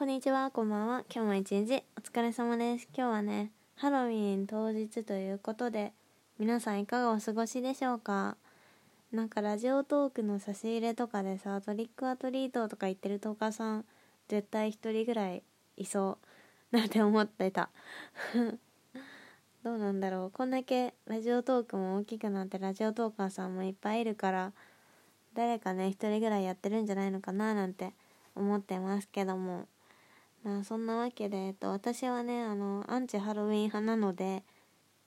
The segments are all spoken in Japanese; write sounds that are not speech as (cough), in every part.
こんにちは、こんばんは。今日も一日お疲れ様です。今日はね、ハロウィン当日ということで、皆さんいかがお過ごしでしょうか？なんかラジオトークの差し入れとかでさ、トリックアトリートとか言ってるトーカーさん、絶対一人ぐらいいそうなんて思ってた。(laughs) どうなんだろう。こんだけラジオトークも大きくなってラジオトーカーさんもいっぱいいるから、誰かね、一人ぐらいやってるんじゃないのかななんて思ってますけども。まあそんなわけで、えっと、私はねあのアンチハロウィン派なので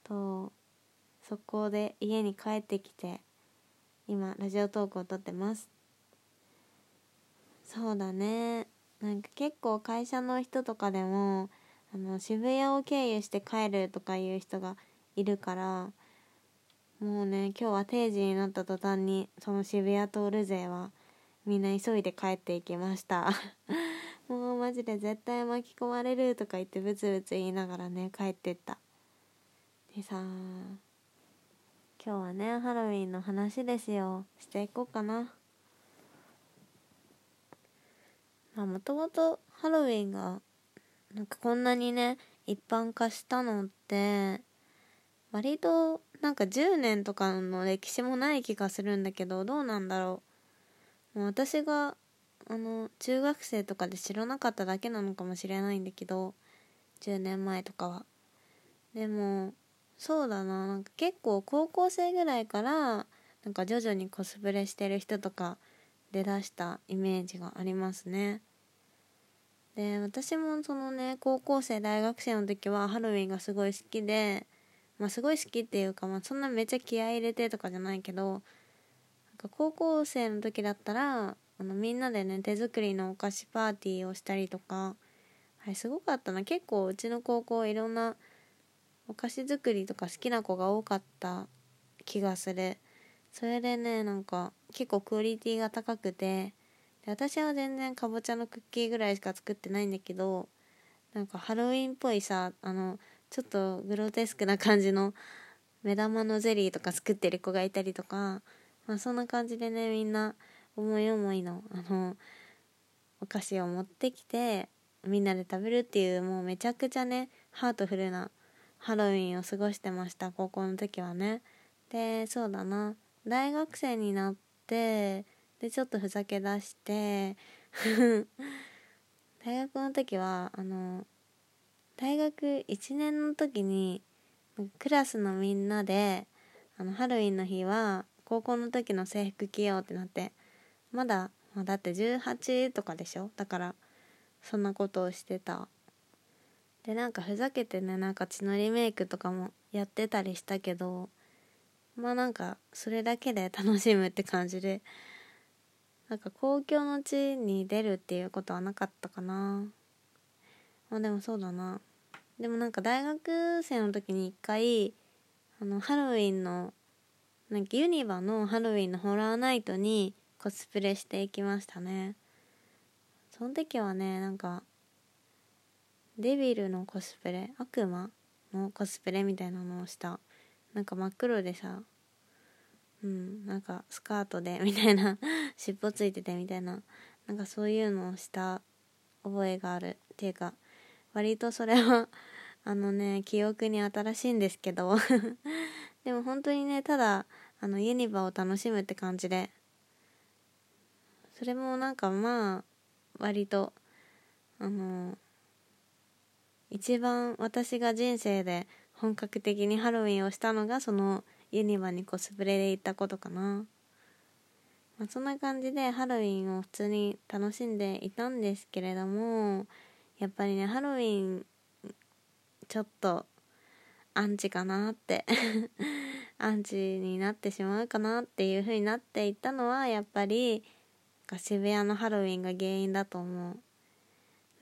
とそこで家に帰ってきて今ラジオトークを撮ってます。そうだね。なんか結構会社の人とかでもあの渋谷を経由して帰るとかいう人がいるからもうね今日は定時になった途端にその渋谷通る勢はみんな急いで帰っていきました。マジで絶対巻き込まれるとか言ってブツブツ言いながらね帰ってった。でさ今日はねハロウィンの話ですよ。していこうかな。まあもともとハロウィンがなんかこんなにね一般化したのって割となんか10年とかの歴史もない気がするんだけどどうなんだろう。もう私があの中学生とかで知らなかっただけなのかもしれないんだけど10年前とかは。でもそうだな。なんか結構高校生ぐらいからなんか徐々にコスプレしてる人とか出だしたイメージがありますね。で私もそのね高校生大学生の時はハロウィンがすごい好きでまあすごい好きっていうか、まあ、そんなめっちゃ気合い入れてとかじゃないけどなんか高校生の時だったらあのみんなでね手作りのお菓子パーティーをしたりとか。あれすごかったな。結構うちの高校いろんなお菓子作りとか好きな子が多かった気がする。それでねなんか結構クオリティが高くて。で私は全然かぼちゃのクッキーぐらいしか作ってないんだけどなんかハロウィンっぽいさあのちょっとグロテスクな感じの目玉のゼリーとか作ってる子がいたりとか、まあ、そんな感じでねみんな思い思いのあのお菓子を持ってきてみんなで食べるっていうもうめちゃくちゃねハートフルなハロウィンを過ごしてました高校の時はね。でそうだな。大学生になってでちょっとふざけ出して (laughs) 大学の時はあの大学1年の時にクラスのみんなであのハロウィンの日は高校の時の制服着ようってなってまだ、まあ、だって18とかでしょ？だからそんなことをしてた。でなんかふざけてねなんか血のりメイクとかもやってたりしたけどまあなんかそれだけで楽しむって感じでなんか公共の地に出るっていうことはなかったかな。まあでもそうだな。でもなんか大学生の時に一回あのハロウィンのなんかユニバのハロウィンのホラーナイトにコスプレしていきましたね。その時はねなんかデビルのコスプレ悪魔のコスプレみたいなのをした。なんか真っ黒でさうんなんかスカートでみたいな (laughs) 尻尾ついててみたいななんかそういうのをした覚えがある。っていうか割とそれは (laughs) あのね記憶に新しいんですけど。(laughs) でも本当にねただあのユニバを楽しむって感じでそれもなんかまあ割とあの一番私が人生で本格的にハロウィンをしたのがそのユニバにコスプレで行ったことかな、まあ、そんな感じでハロウィンを普通に楽しんでいたんですけれどもやっぱりねハロウィンちょっとアンチかなって (laughs) アンチになってしまうかなっていう風になっていったのはやっぱり渋谷のハロウィンが原因だと思う。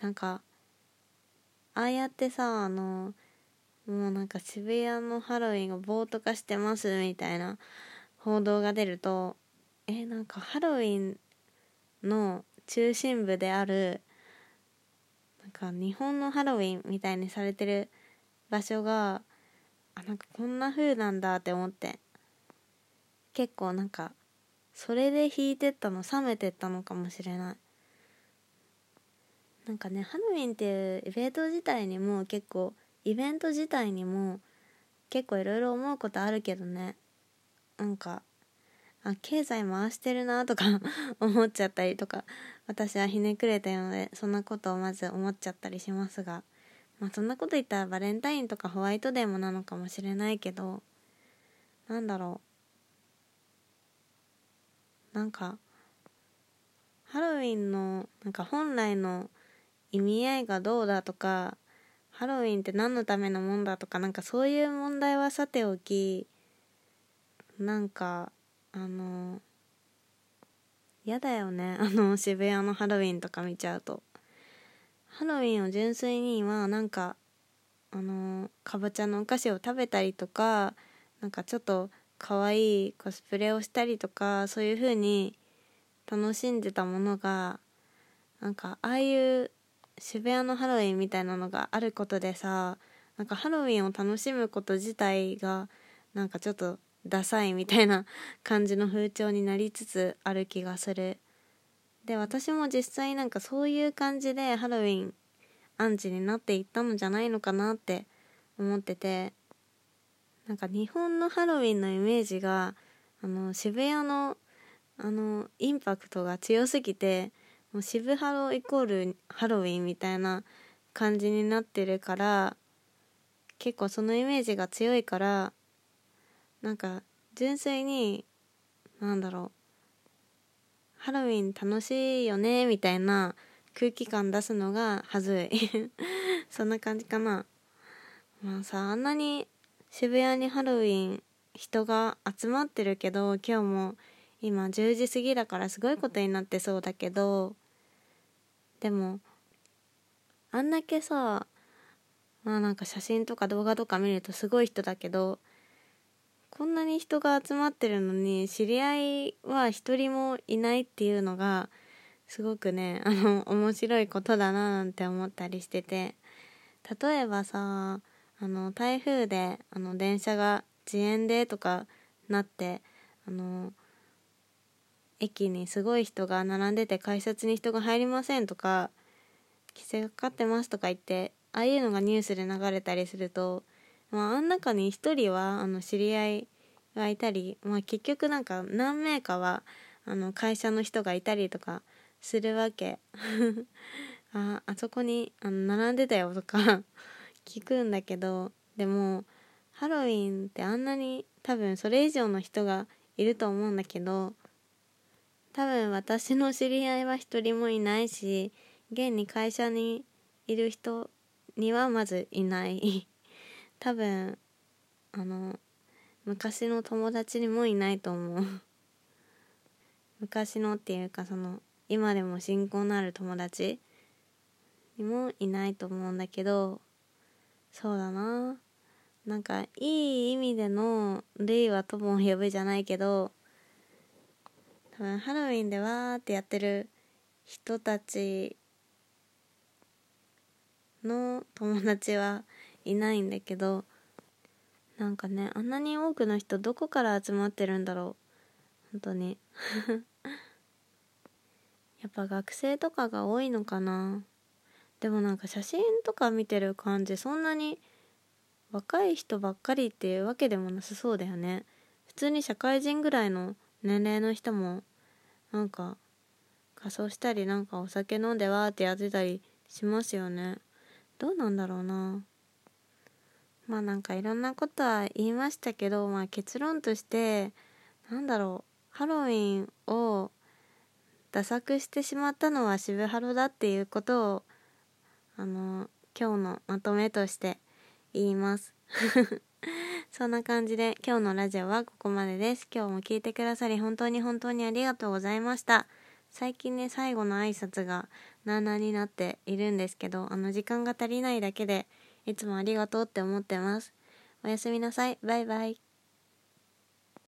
なんかああやってさあのもうなんか渋谷のハロウィンが暴徒化してますみたいな報道が出るとえなんかハロウィンの中心部であるなんか日本のハロウィンみたいにされてる場所があなんかこんな風なんだって思って。結構なんかそれで引いてったの冷めてったのかもしれない。なんかねハロウィンっていうイベント自体にも結構イベント自体にも結構いろいろ思うことあるけどね。なんかあ経済回してるなとか (laughs) 思っちゃったりとか私はひねくれたのでそんなことをまず思っちゃったりしますが。まあそんなこと言ったらバレンタインとかホワイトデーもなのかもしれないけどなんだろう。なんかハロウィンのなんか本来の意味合いがどうだとかハロウィンって何のためのもんだとかなんかそういう問題はさておきなんかあの嫌だよね。(laughs) あの渋谷のハロウィンとか見ちゃうと。ハロウィンを純粋にはなんかあのかぼちゃのお菓子を食べたりとかなんかちょっと可愛いコスプレをしたりとかそういう風に楽しんでたものがなんかああいう渋谷のハロウィンみたいなのがあることでさなんかハロウィンを楽しむこと自体がなんかちょっとダサいみたいな感じの風潮になりつつある気がする。で私も実際なんかそういう感じでハロウィンアンチになっていったのじゃないのかなって思っててなんか日本のハロウィンのイメージがあの渋谷のあのインパクトが強すぎてもう渋ハロイコールハロウィンみたいな感じになってるから結構そのイメージが強いからなんか純粋になんだろうハロウィン楽しいよねみたいな空気感出すのがはずい。(laughs) そんな感じかな。まあさあんなに渋谷にハロウィン人が集まってるけど今日も今10時過ぎだからすごいことになってそうだけどでもあんだけさまあなんか写真とか動画とか見るとすごい人だけどこんなに人が集まってるのに知り合いは一人もいないっていうのがすごくねあの面白いことだななんて思ったりしてて。例えばさあの台風であの電車が遅延でとかなってあの駅にすごい人が並んでて改札に人が入りませんとか規制がかかってますとか言ってああいうのがニュースで流れたりするとまあ、あん中に1人はあの知り合いがいたり、まあ、結局なんか何名かはあの会社の人がいたりとかするわけ。(laughs) ああそこにあの並んでたよとか。聞くんだけどでもハロウィンってあんなに多分それ以上の人がいると思うんだけど多分私の知り合いは一人もいないし現に会社にいる人にはまずいない。(laughs) 多分あの昔の友達にもいないと思う。昔のっていうかその今でも親交のある友達にもいないと思うんだけどそうだな。なんかいい意味での「類は友を呼ぶ」じゃないけど多分ハロウィンでわーってやってる人たちの友達はいないんだけどなんかねあんなに多くの人どこから集まってるんだろう。本当に。(laughs) やっぱ学生とかが多いのかな。でもなんか写真とか見てる感じそんなに若い人ばっかりっていうわけでもなさそうだよね。普通に社会人ぐらいの年齢の人もなんか仮装したりなんかお酒飲んでわーってやってたりしますよね。どうなんだろうな。まあなんかいろんなことは言いましたけど、まあ、結論としてなんだろう。ハロウィンをダ作してしまったのは渋ハロだっていうことをあの今日のまとめとして言います (laughs) そんな感じで今日のラジオはここまでです今日も聞いてくださり本当に本当にありがとうございました最近ね最後の挨拶がなーなーになっているんですけどあの時間が足りないだけでいつもありがとうって思ってます。おやすみなさい。バイバイ。